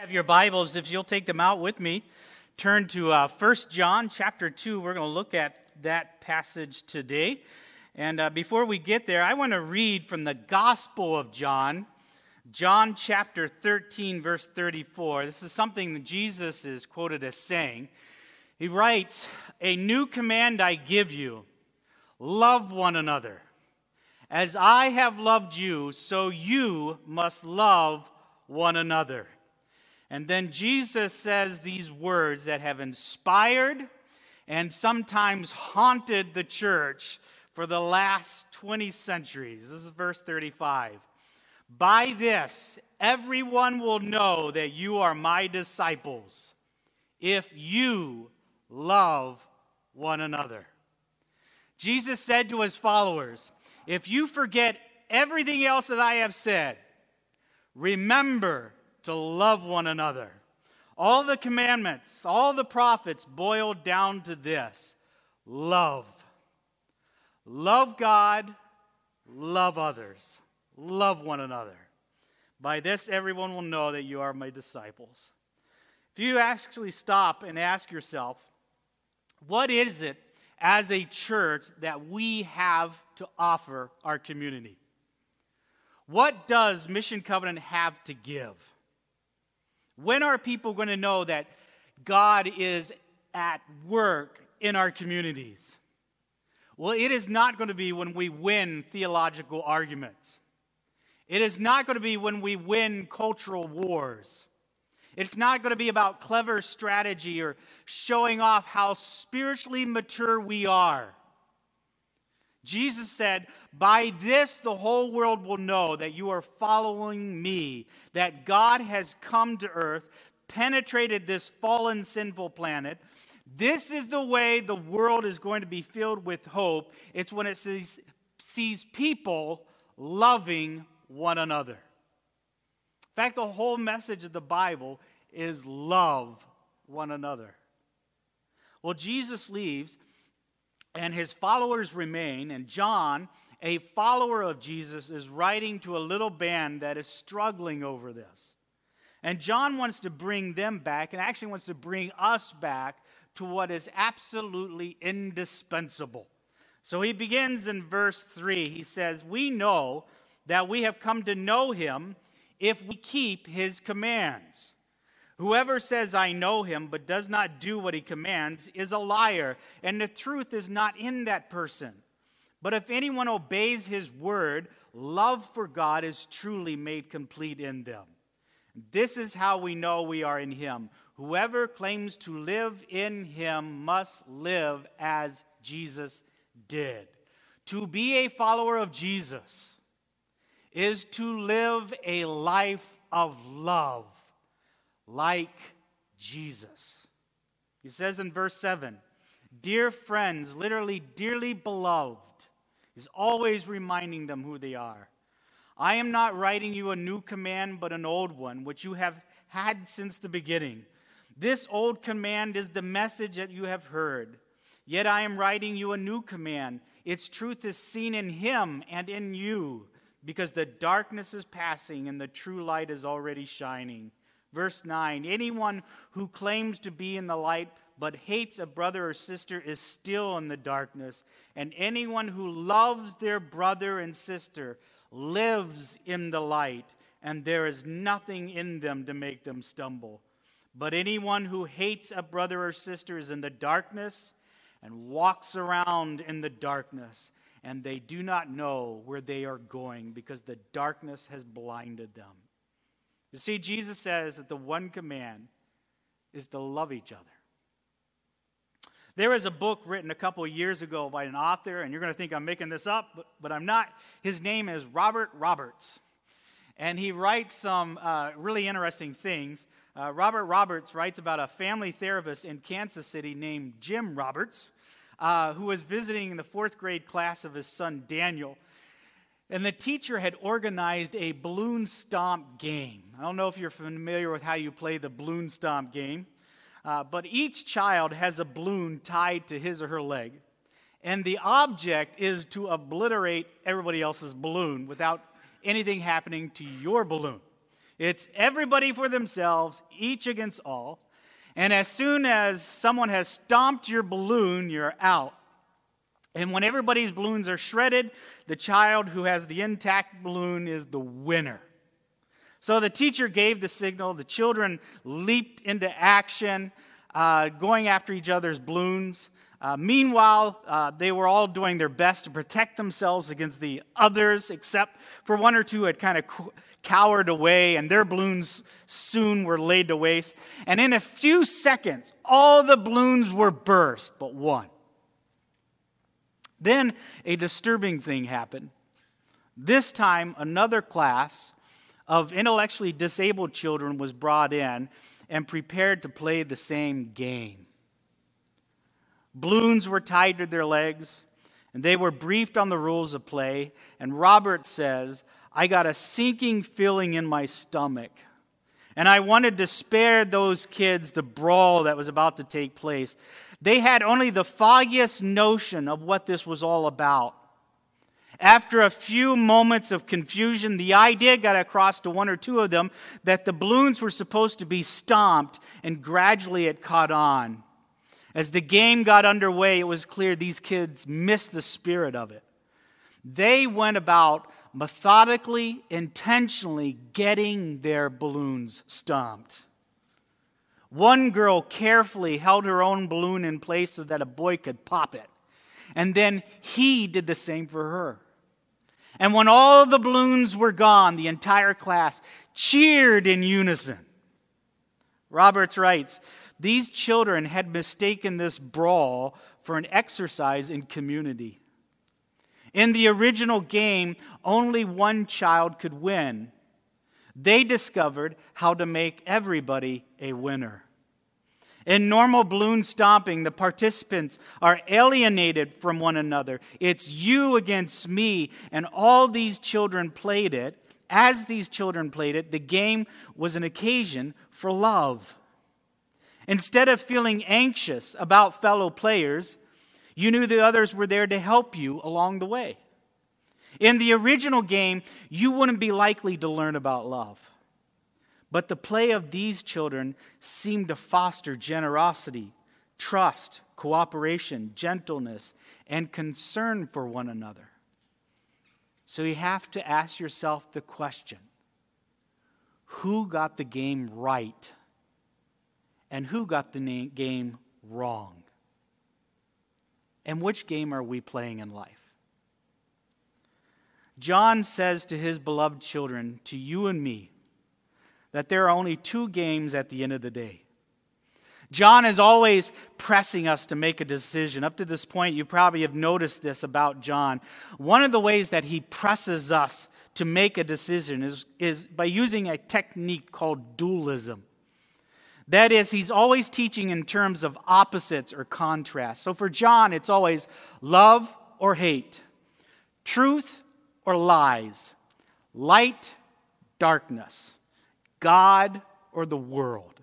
have your Bibles, if you'll take them out with me, turn to uh, 1 John chapter 2. We're going to look at that passage today. And uh, before we get there, I want to read from the Gospel of John, John chapter 13, verse 34. This is something that Jesus is quoted as saying. He writes, A new command I give you love one another. As I have loved you, so you must love one another. And then Jesus says these words that have inspired and sometimes haunted the church for the last 20 centuries. This is verse 35. By this, everyone will know that you are my disciples if you love one another. Jesus said to his followers, If you forget everything else that I have said, remember to love one another. All the commandments, all the prophets boil down to this love. Love God, love others, love one another. By this, everyone will know that you are my disciples. If you actually stop and ask yourself, what is it as a church that we have to offer our community? What does Mission Covenant have to give? When are people going to know that God is at work in our communities? Well, it is not going to be when we win theological arguments. It is not going to be when we win cultural wars. It's not going to be about clever strategy or showing off how spiritually mature we are. Jesus said, By this the whole world will know that you are following me, that God has come to earth, penetrated this fallen, sinful planet. This is the way the world is going to be filled with hope. It's when it sees, sees people loving one another. In fact, the whole message of the Bible is love one another. Well, Jesus leaves and his followers remain. And John, a follower of Jesus, is writing to a little band that is struggling over this. And John wants to bring them back and actually wants to bring us back to what is absolutely indispensable. So he begins in verse 3. He says, We know that we have come to know him if we keep his commands. Whoever says, I know him, but does not do what he commands, is a liar, and the truth is not in that person. But if anyone obeys his word, love for God is truly made complete in them. This is how we know we are in him. Whoever claims to live in him must live as Jesus did. To be a follower of Jesus is to live a life of love like Jesus. He says in verse 7 Dear friends, literally, dearly beloved, he's always reminding them who they are. I am not writing you a new command, but an old one, which you have had since the beginning. This old command is the message that you have heard. Yet I am writing you a new command. Its truth is seen in him and in you, because the darkness is passing and the true light is already shining. Verse 9 Anyone who claims to be in the light but hates a brother or sister is still in the darkness. And anyone who loves their brother and sister lives in the light, and there is nothing in them to make them stumble. But anyone who hates a brother or sister is in the darkness and walks around in the darkness, and they do not know where they are going because the darkness has blinded them. You see, Jesus says that the one command is to love each other. There was a book written a couple years ago by an author, and you're going to think I'm making this up, but, but I'm not. His name is Robert Roberts. And he writes some uh, really interesting things. Uh, Robert Roberts writes about a family therapist in Kansas City named Jim Roberts, uh, who was visiting the fourth grade class of his son Daniel. And the teacher had organized a balloon stomp game. I don't know if you're familiar with how you play the balloon stomp game, uh, but each child has a balloon tied to his or her leg. And the object is to obliterate everybody else's balloon without anything happening to your balloon. It's everybody for themselves, each against all. And as soon as someone has stomped your balloon, you're out. And when everybody's balloons are shredded, the child who has the intact balloon is the winner. So the teacher gave the signal. The children leaped into action, uh, going after each other's balloons. Uh, meanwhile, uh, they were all doing their best to protect themselves against the others, except for one or two had kind of cowered away, and their balloons soon were laid to waste. And in a few seconds, all the balloons were burst but one. Then a disturbing thing happened. This time, another class of intellectually disabled children was brought in and prepared to play the same game. Balloons were tied to their legs, and they were briefed on the rules of play. And Robert says, I got a sinking feeling in my stomach. And I wanted to spare those kids the brawl that was about to take place. They had only the foggiest notion of what this was all about. After a few moments of confusion, the idea got across to one or two of them that the balloons were supposed to be stomped, and gradually it caught on. As the game got underway, it was clear these kids missed the spirit of it. They went about methodically, intentionally getting their balloons stomped. One girl carefully held her own balloon in place so that a boy could pop it. And then he did the same for her. And when all the balloons were gone, the entire class cheered in unison. Roberts writes These children had mistaken this brawl for an exercise in community. In the original game, only one child could win. They discovered how to make everybody a winner. In normal balloon stomping, the participants are alienated from one another. It's you against me, and all these children played it. As these children played it, the game was an occasion for love. Instead of feeling anxious about fellow players, you knew the others were there to help you along the way. In the original game, you wouldn't be likely to learn about love. But the play of these children seemed to foster generosity, trust, cooperation, gentleness, and concern for one another. So you have to ask yourself the question who got the game right? And who got the game wrong? And which game are we playing in life? John says to his beloved children, to you and me, that there are only two games at the end of the day. John is always pressing us to make a decision. Up to this point, you probably have noticed this about John. One of the ways that he presses us to make a decision is, is by using a technique called dualism. That is, he's always teaching in terms of opposites or contrasts. So for John, it's always love or hate, truth or lies, light, darkness, God or the world.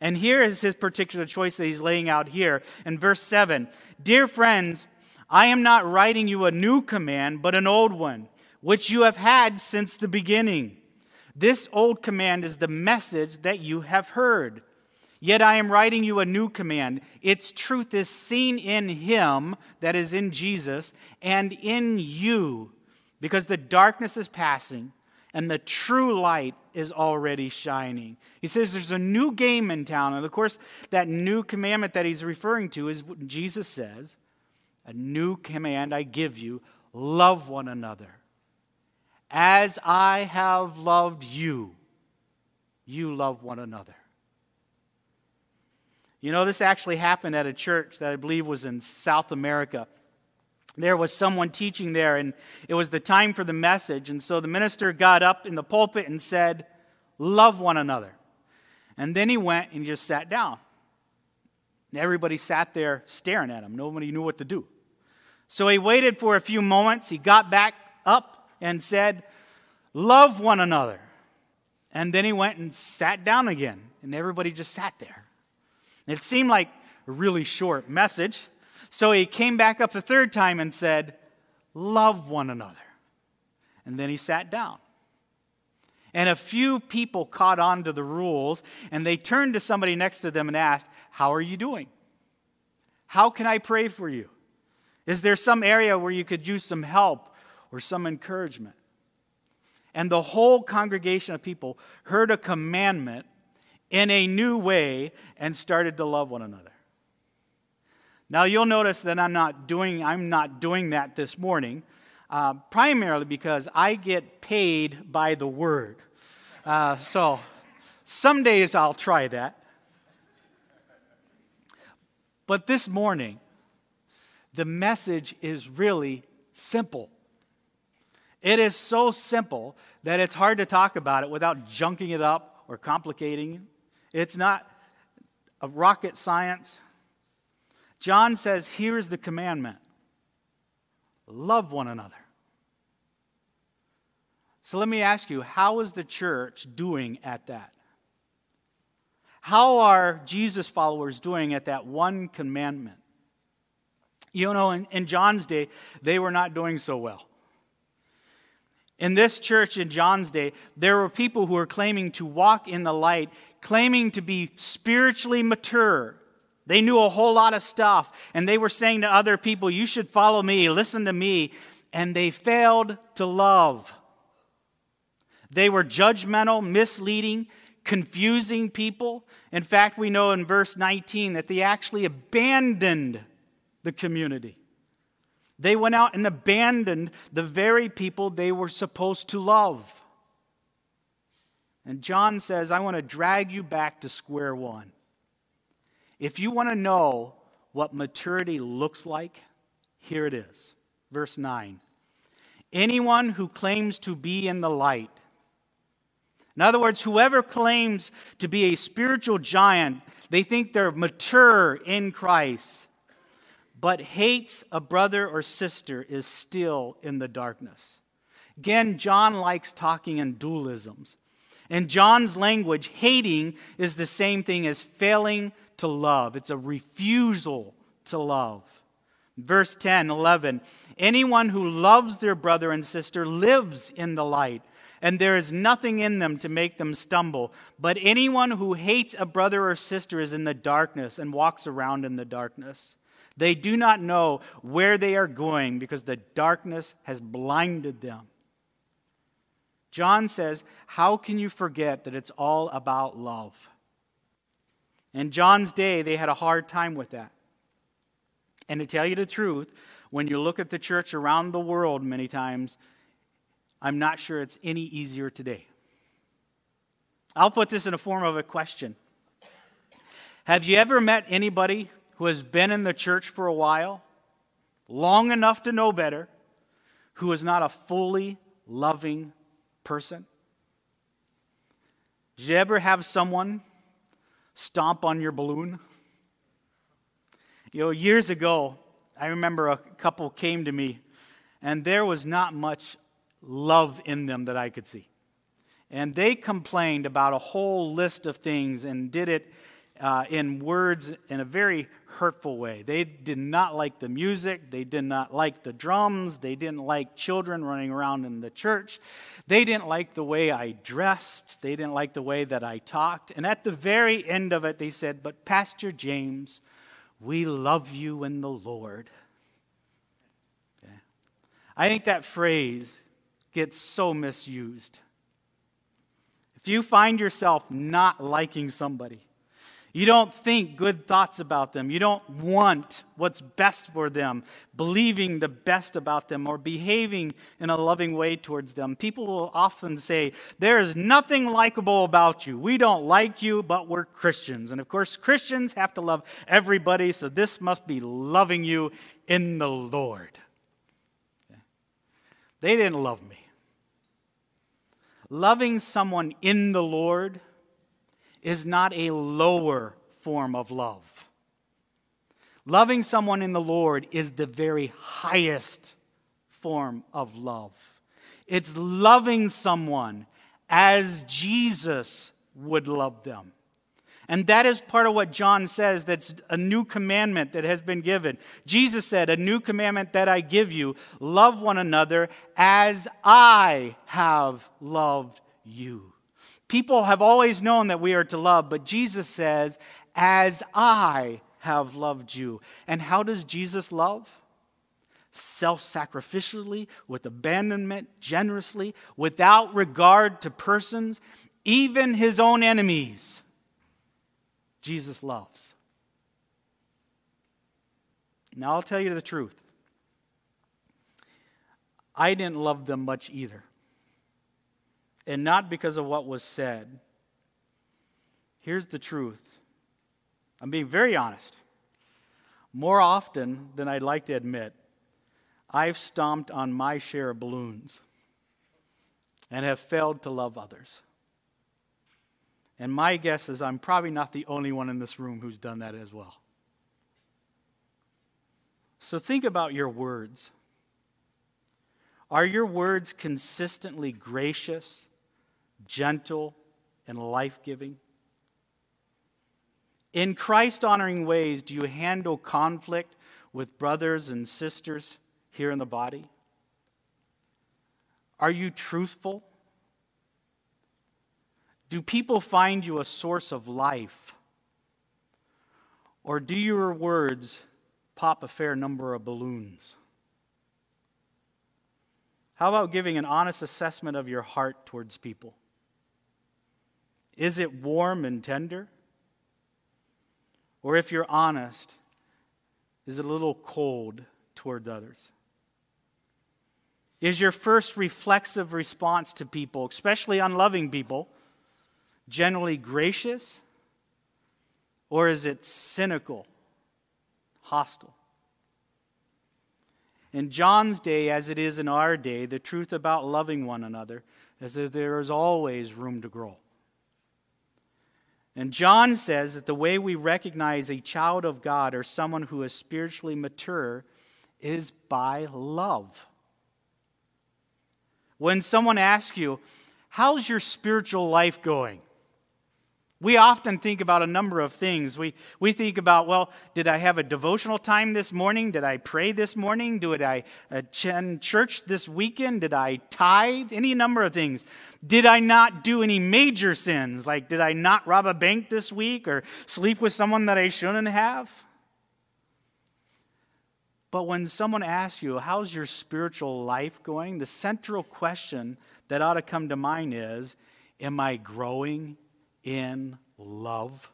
And here is his particular choice that he's laying out here in verse 7 Dear friends, I am not writing you a new command, but an old one, which you have had since the beginning. This old command is the message that you have heard. Yet I am writing you a new command. Its truth is seen in him, that is in Jesus, and in you, because the darkness is passing and the true light is already shining. He says there's a new game in town. And of course, that new commandment that he's referring to is what Jesus says A new command I give you love one another. As I have loved you, you love one another. You know, this actually happened at a church that I believe was in South America. There was someone teaching there, and it was the time for the message. And so the minister got up in the pulpit and said, Love one another. And then he went and just sat down. Everybody sat there staring at him. Nobody knew what to do. So he waited for a few moments. He got back up and said, Love one another. And then he went and sat down again, and everybody just sat there. It seemed like a really short message. So he came back up the third time and said, Love one another. And then he sat down. And a few people caught on to the rules, and they turned to somebody next to them and asked, How are you doing? How can I pray for you? Is there some area where you could use some help or some encouragement? And the whole congregation of people heard a commandment in a new way and started to love one another. Now you'll notice that I'm not doing I'm not doing that this morning, uh, primarily because I get paid by the word. Uh, so some days I'll try that. But this morning, the message is really simple. It is so simple that it's hard to talk about it without junking it up or complicating it. It's not a rocket science. John says, Here's the commandment love one another. So let me ask you, how is the church doing at that? How are Jesus followers doing at that one commandment? You know, in, in John's day, they were not doing so well. In this church in John's day, there were people who were claiming to walk in the light, claiming to be spiritually mature. They knew a whole lot of stuff, and they were saying to other people, You should follow me, listen to me. And they failed to love. They were judgmental, misleading, confusing people. In fact, we know in verse 19 that they actually abandoned the community. They went out and abandoned the very people they were supposed to love. And John says, I want to drag you back to square one. If you want to know what maturity looks like, here it is. Verse 9. Anyone who claims to be in the light in other words, whoever claims to be a spiritual giant, they think they're mature in Christ, but hates a brother or sister is still in the darkness. Again, John likes talking in dualisms. In John's language, hating is the same thing as failing to love, it's a refusal to love. Verse 10, 11. Anyone who loves their brother and sister lives in the light and there is nothing in them to make them stumble. But anyone who hates a brother or sister is in the darkness and walks around in the darkness. They do not know where they are going because the darkness has blinded them. John says, How can you forget that it's all about love? In John's day, they had a hard time with that. And to tell you the truth, when you look at the church around the world, many times, I'm not sure it's any easier today. I'll put this in a form of a question. Have you ever met anybody who has been in the church for a while, long enough to know better, who is not a fully loving person? Did you ever have someone stomp on your balloon? You know, years ago, I remember a couple came to me, and there was not much love in them that I could see. And they complained about a whole list of things and did it uh, in words in a very hurtful way. They did not like the music. They did not like the drums. They didn't like children running around in the church. They didn't like the way I dressed. They didn't like the way that I talked. And at the very end of it, they said, But Pastor James, we love you in the Lord. Okay. I think that phrase gets so misused. If you find yourself not liking somebody, you don't think good thoughts about them, you don't want what's best for them, believing the best about them, or behaving in a loving way towards them, people will often say, There is nothing likable about you. We don't like you, but we're Christians. And of course, Christians have to love everybody, so this must be loving you in the Lord. They didn't love me. Loving someone in the Lord is not a lower form of love. Loving someone in the Lord is the very highest form of love. It's loving someone as Jesus would love them. And that is part of what John says that's a new commandment that has been given. Jesus said, A new commandment that I give you love one another as I have loved you. People have always known that we are to love, but Jesus says, As I have loved you. And how does Jesus love? Self sacrificially, with abandonment, generously, without regard to persons, even his own enemies. Jesus loves. Now, I'll tell you the truth. I didn't love them much either. And not because of what was said. Here's the truth I'm being very honest. More often than I'd like to admit, I've stomped on my share of balloons and have failed to love others. And my guess is I'm probably not the only one in this room who's done that as well. So think about your words. Are your words consistently gracious, gentle, and life giving? In Christ honoring ways, do you handle conflict with brothers and sisters here in the body? Are you truthful? Do people find you a source of life? Or do your words pop a fair number of balloons? How about giving an honest assessment of your heart towards people? Is it warm and tender? Or if you're honest, is it a little cold towards others? Is your first reflexive response to people, especially unloving people, generally gracious? Or is it cynical, hostile? In John's day, as it is in our day, the truth about loving one another is that there is always room to grow. And John says that the way we recognize a child of God or someone who is spiritually mature is by love. When someone asks you, How's your spiritual life going? We often think about a number of things. We, we think about, well, did I have a devotional time this morning? Did I pray this morning? Did I attend church this weekend? Did I tithe? Any number of things. Did I not do any major sins? Like, did I not rob a bank this week or sleep with someone that I shouldn't have? But when someone asks you, how's your spiritual life going? The central question that ought to come to mind is, am I growing in love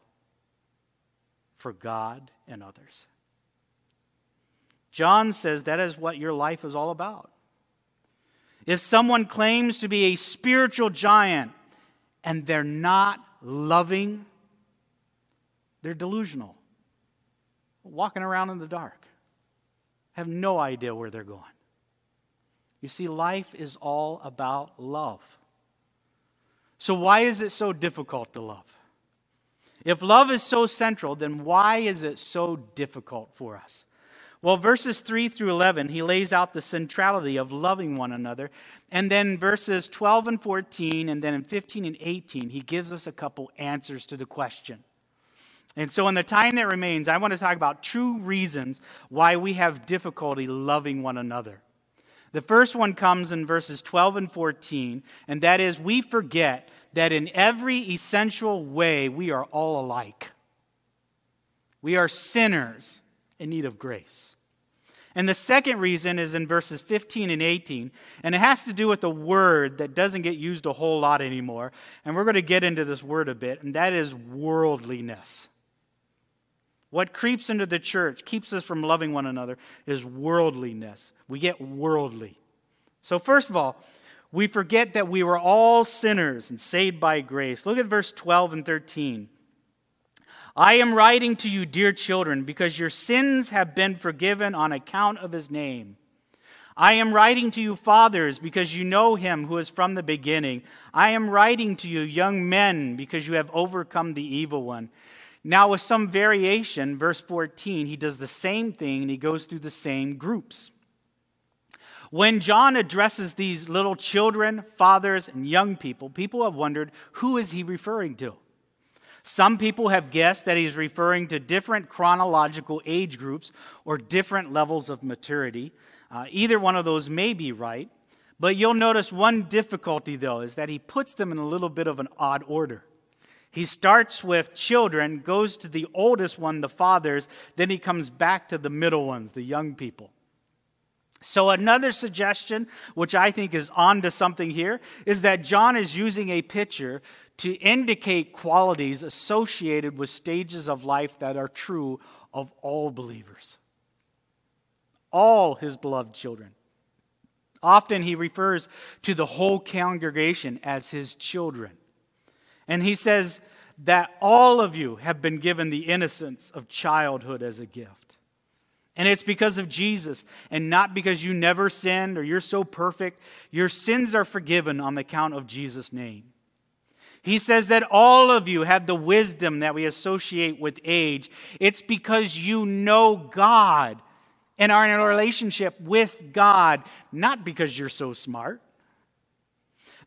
for God and others. John says that is what your life is all about. If someone claims to be a spiritual giant and they're not loving, they're delusional, walking around in the dark, have no idea where they're going. You see, life is all about love. So, why is it so difficult to love? If love is so central, then why is it so difficult for us? Well, verses 3 through 11, he lays out the centrality of loving one another. And then verses 12 and 14, and then in 15 and 18, he gives us a couple answers to the question. And so, in the time that remains, I want to talk about true reasons why we have difficulty loving one another. The first one comes in verses 12 and 14, and that is we forget that in every essential way we are all alike. We are sinners in need of grace. And the second reason is in verses 15 and 18, and it has to do with a word that doesn't get used a whole lot anymore. And we're going to get into this word a bit, and that is worldliness. What creeps into the church, keeps us from loving one another, is worldliness. We get worldly. So, first of all, we forget that we were all sinners and saved by grace. Look at verse 12 and 13. I am writing to you, dear children, because your sins have been forgiven on account of his name. I am writing to you, fathers, because you know him who is from the beginning. I am writing to you, young men, because you have overcome the evil one. Now, with some variation, verse 14, he does the same thing and he goes through the same groups. When John addresses these little children, fathers, and young people, people have wondered who is he referring to? Some people have guessed that he's referring to different chronological age groups or different levels of maturity. Uh, either one of those may be right. But you'll notice one difficulty, though, is that he puts them in a little bit of an odd order. He starts with children, goes to the oldest one, the fathers, then he comes back to the middle ones, the young people. So, another suggestion, which I think is onto something here, is that John is using a picture to indicate qualities associated with stages of life that are true of all believers, all his beloved children. Often he refers to the whole congregation as his children. And he says that all of you have been given the innocence of childhood as a gift. And it's because of Jesus and not because you never sinned or you're so perfect. Your sins are forgiven on the account of Jesus' name. He says that all of you have the wisdom that we associate with age. It's because you know God and are in a relationship with God, not because you're so smart.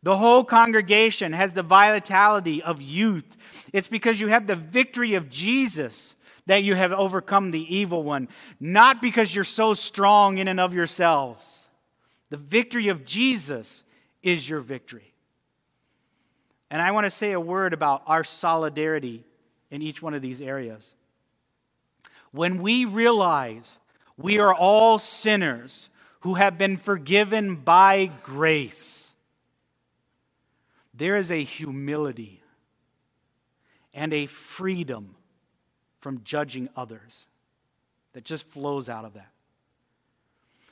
The whole congregation has the vitality of youth. It's because you have the victory of Jesus that you have overcome the evil one, not because you're so strong in and of yourselves. The victory of Jesus is your victory. And I want to say a word about our solidarity in each one of these areas. When we realize we are all sinners who have been forgiven by grace. There is a humility and a freedom from judging others that just flows out of that.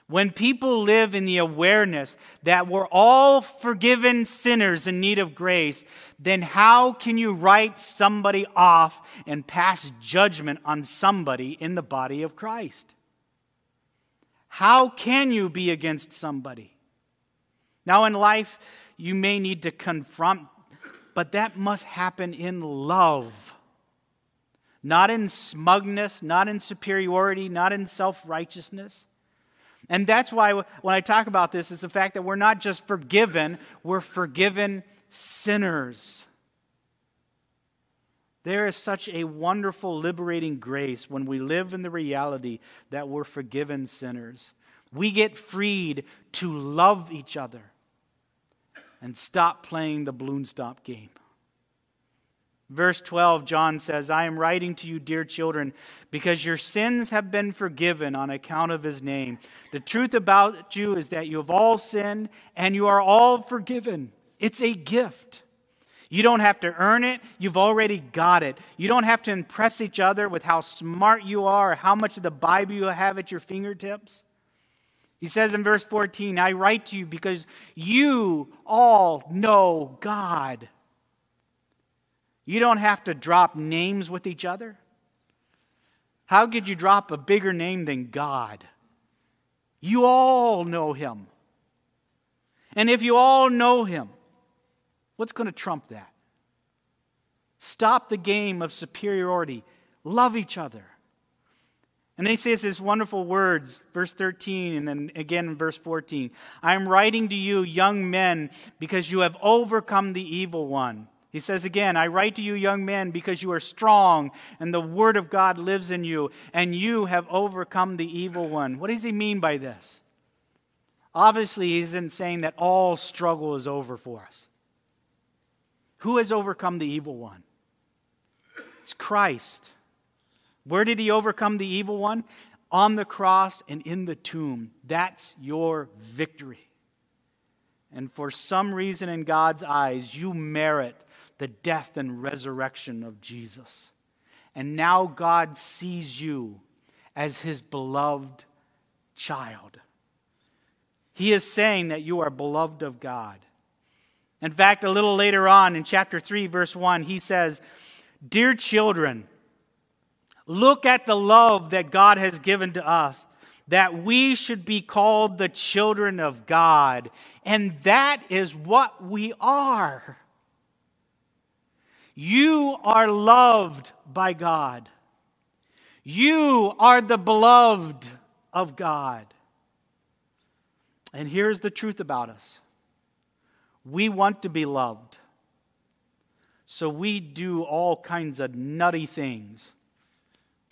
When people live in the awareness that we're all forgiven sinners in need of grace, then how can you write somebody off and pass judgment on somebody in the body of Christ? How can you be against somebody? Now, in life, you may need to confront, but that must happen in love. Not in smugness, not in superiority, not in self righteousness. And that's why when I talk about this, is the fact that we're not just forgiven, we're forgiven sinners. There is such a wonderful, liberating grace when we live in the reality that we're forgiven sinners. We get freed to love each other and stop playing the balloon stop game. Verse 12, John says, I am writing to you, dear children, because your sins have been forgiven on account of his name. The truth about you is that you have all sinned and you are all forgiven. It's a gift. You don't have to earn it, you've already got it. You don't have to impress each other with how smart you are or how much of the Bible you have at your fingertips. He says in verse 14, I write to you because you all know God. You don't have to drop names with each other. How could you drop a bigger name than God? You all know Him. And if you all know Him, What's going to trump that? Stop the game of superiority. Love each other. And then he says his wonderful words, verse 13, and then again in verse 14. I am writing to you, young men, because you have overcome the evil one. He says again, I write to you, young men, because you are strong, and the word of God lives in you, and you have overcome the evil one. What does he mean by this? Obviously, he isn't saying that all struggle is over for us. Who has overcome the evil one? It's Christ. Where did he overcome the evil one? On the cross and in the tomb. That's your victory. And for some reason in God's eyes, you merit the death and resurrection of Jesus. And now God sees you as his beloved child. He is saying that you are beloved of God. In fact, a little later on in chapter 3, verse 1, he says, Dear children, look at the love that God has given to us, that we should be called the children of God. And that is what we are. You are loved by God. You are the beloved of God. And here's the truth about us we want to be loved. So we do all kinds of nutty things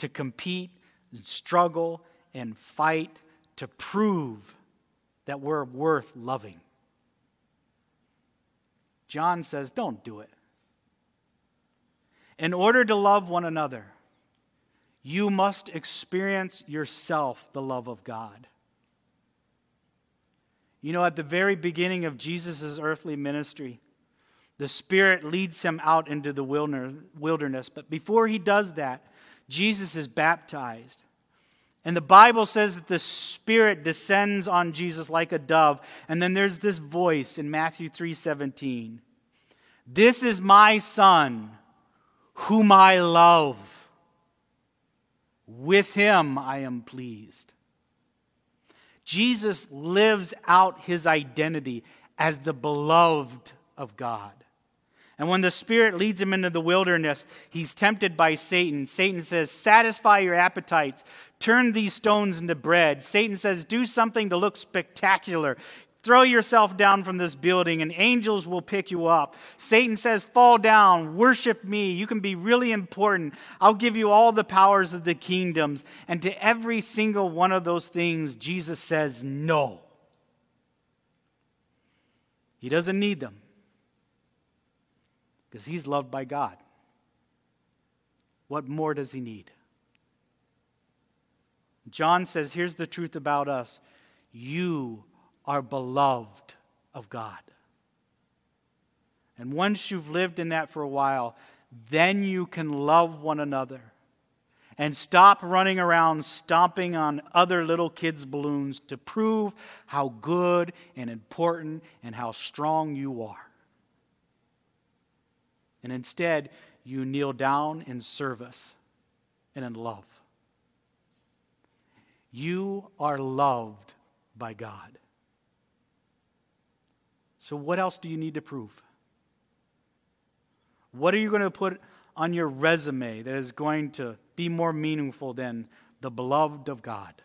to compete and struggle and fight to prove that we're worth loving. John says, don't do it. In order to love one another, you must experience yourself the love of God. You know, at the very beginning of Jesus' earthly ministry, the Spirit leads him out into the wilderness. But before he does that, Jesus is baptized. And the Bible says that the Spirit descends on Jesus like a dove. And then there's this voice in Matthew 3:17. This is my son whom I love. With him I am pleased. Jesus lives out his identity as the beloved of God. And when the Spirit leads him into the wilderness, he's tempted by Satan. Satan says, Satisfy your appetites, turn these stones into bread. Satan says, Do something to look spectacular. Throw yourself down from this building and angels will pick you up. Satan says, Fall down, worship me. You can be really important. I'll give you all the powers of the kingdoms. And to every single one of those things, Jesus says, No. He doesn't need them because he's loved by God. What more does he need? John says, Here's the truth about us you are beloved of God. And once you've lived in that for a while, then you can love one another and stop running around stomping on other little kids' balloons to prove how good and important and how strong you are. And instead, you kneel down in service and in love. You are loved by God. So, what else do you need to prove? What are you going to put on your resume that is going to be more meaningful than the beloved of God?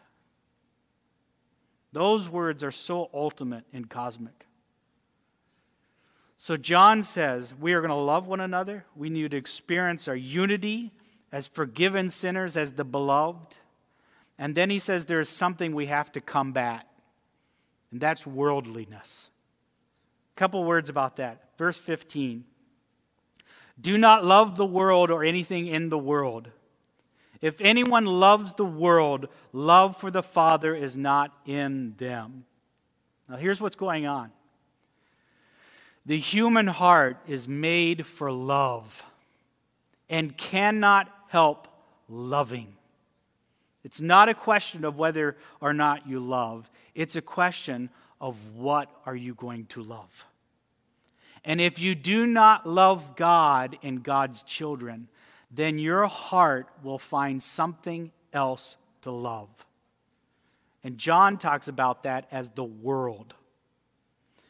Those words are so ultimate and cosmic. So, John says we are going to love one another. We need to experience our unity as forgiven sinners, as the beloved. And then he says there is something we have to combat, and that's worldliness. A couple words about that. Verse 15 Do not love the world or anything in the world. If anyone loves the world, love for the Father is not in them. Now, here's what's going on the human heart is made for love and cannot help loving. It's not a question of whether or not you love, it's a question of what are you going to love. And if you do not love God and God's children, then your heart will find something else to love. And John talks about that as the world.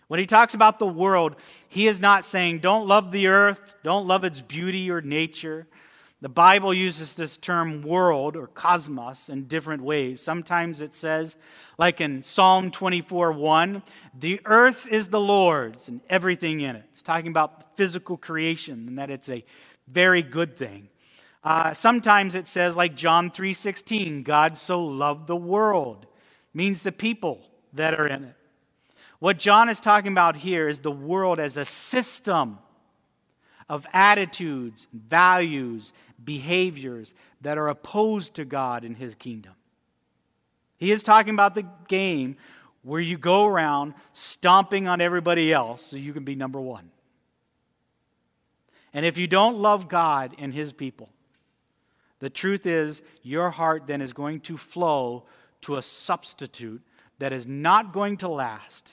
When he talks about the world, he is not saying, don't love the earth, don't love its beauty or nature. The Bible uses this term world or cosmos in different ways. Sometimes it says, like in Psalm 24 1, the earth is the Lord's and everything in it. It's talking about physical creation and that it's a very good thing. Uh, sometimes it says, like John 3 16, God so loved the world, means the people that are in it. What John is talking about here is the world as a system of attitudes, values, behaviors that are opposed to God and his kingdom. He is talking about the game where you go around stomping on everybody else so you can be number one. And if you don't love God and his people, the truth is your heart then is going to flow to a substitute that is not going to last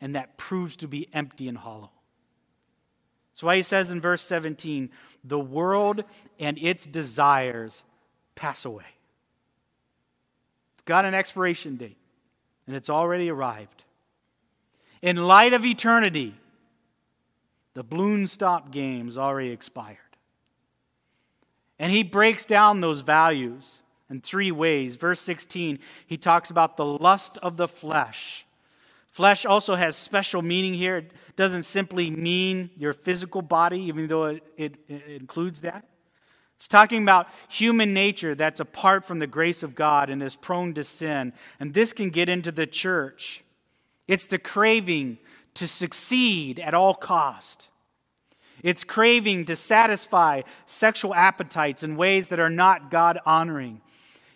and that proves to be empty and hollow. That's why he says in verse 17, the world and its desires pass away. It's got an expiration date, and it's already arrived. In light of eternity, the balloon stop game's already expired. And he breaks down those values in three ways. Verse 16, he talks about the lust of the flesh Flesh also has special meaning here. It doesn't simply mean your physical body, even though it, it, it, includes that. It's talking about human nature that's apart from the grace of God and is prone to sin. And this can get into the church. It's the craving to succeed at all cost. It's craving to satisfy sexual appetites in ways that are not God honoring.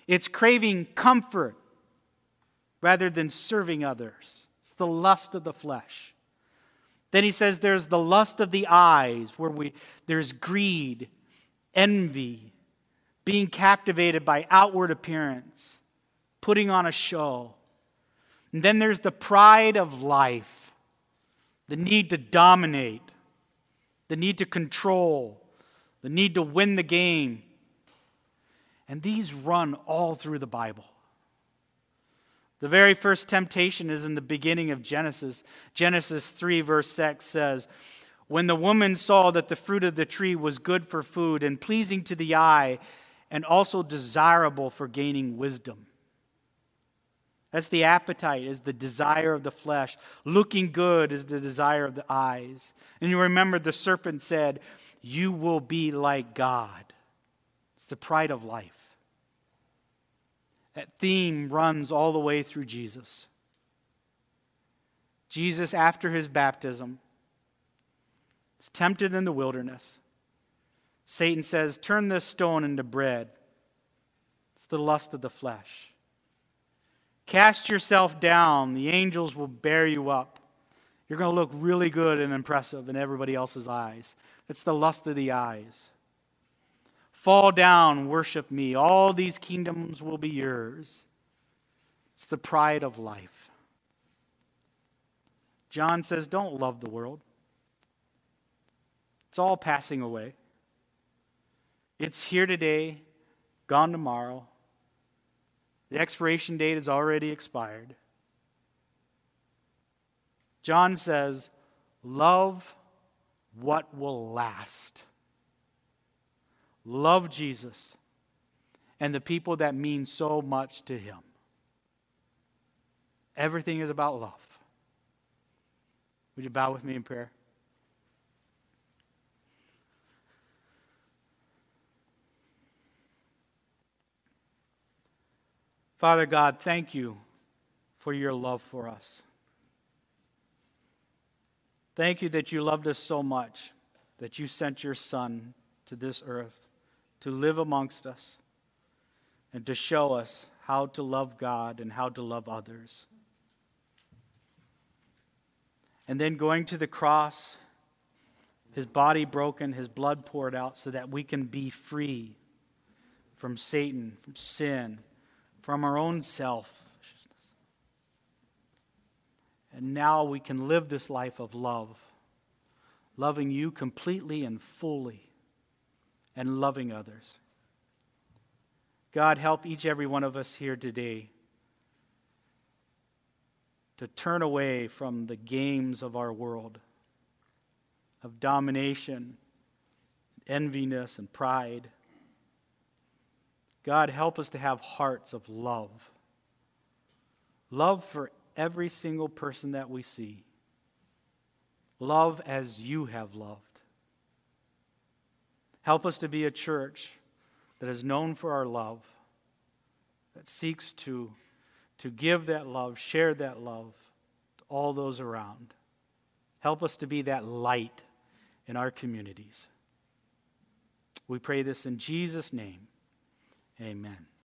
It's craving comfort rather than serving others. The lust of the flesh. Then he says there's the lust of the eyes, where we, there's greed, envy, being captivated by outward appearance, putting on a show. And then there's the pride of life, the need to dominate, the need to control, the need to win the game. And these run all through the Bible. The very first temptation is in the beginning of Genesis. Genesis 3, verse 6 says, When the woman saw that the fruit of the tree was good for food and pleasing to the eye, and also desirable for gaining wisdom. That's the appetite, is the desire of the flesh. Looking good is the desire of the eyes. And you remember the serpent said, You will be like God. It's the pride of life. That theme runs all the way through Jesus. Jesus, after his baptism, is tempted in the wilderness. Satan says, Turn this stone into bread. It's the lust of the flesh. Cast yourself down. The angels will bear you up. You're going to look really good and impressive in everybody else's eyes. It's the lust of the eyes. Fall down, worship me. All these kingdoms will be yours. It's the pride of life. John says, Don't love the world, it's all passing away. It's here today, gone tomorrow. The expiration date has already expired. John says, Love what will last. Love Jesus and the people that mean so much to him. Everything is about love. Would you bow with me in prayer? Father God, thank you for your love for us. Thank you that you loved us so much that you sent your Son to this earth to live amongst us and to show us how to love God and how to love others. And then going to the cross, his body broken, his blood poured out so that we can be free from Satan, from sin from our own selfishness. And now we can live this life of love, loving you completely and fully, and loving others. God, help each every one of us here today to turn away from the games of our world, of domination, enviness, and pride God, help us to have hearts of love. Love for every single person that we see. Love as you have loved. Help us to be a church that is known for our love, that seeks to, to give that love, share that love to all those around. Help us to be that light in our communities. We pray this in Jesus' name. Amen.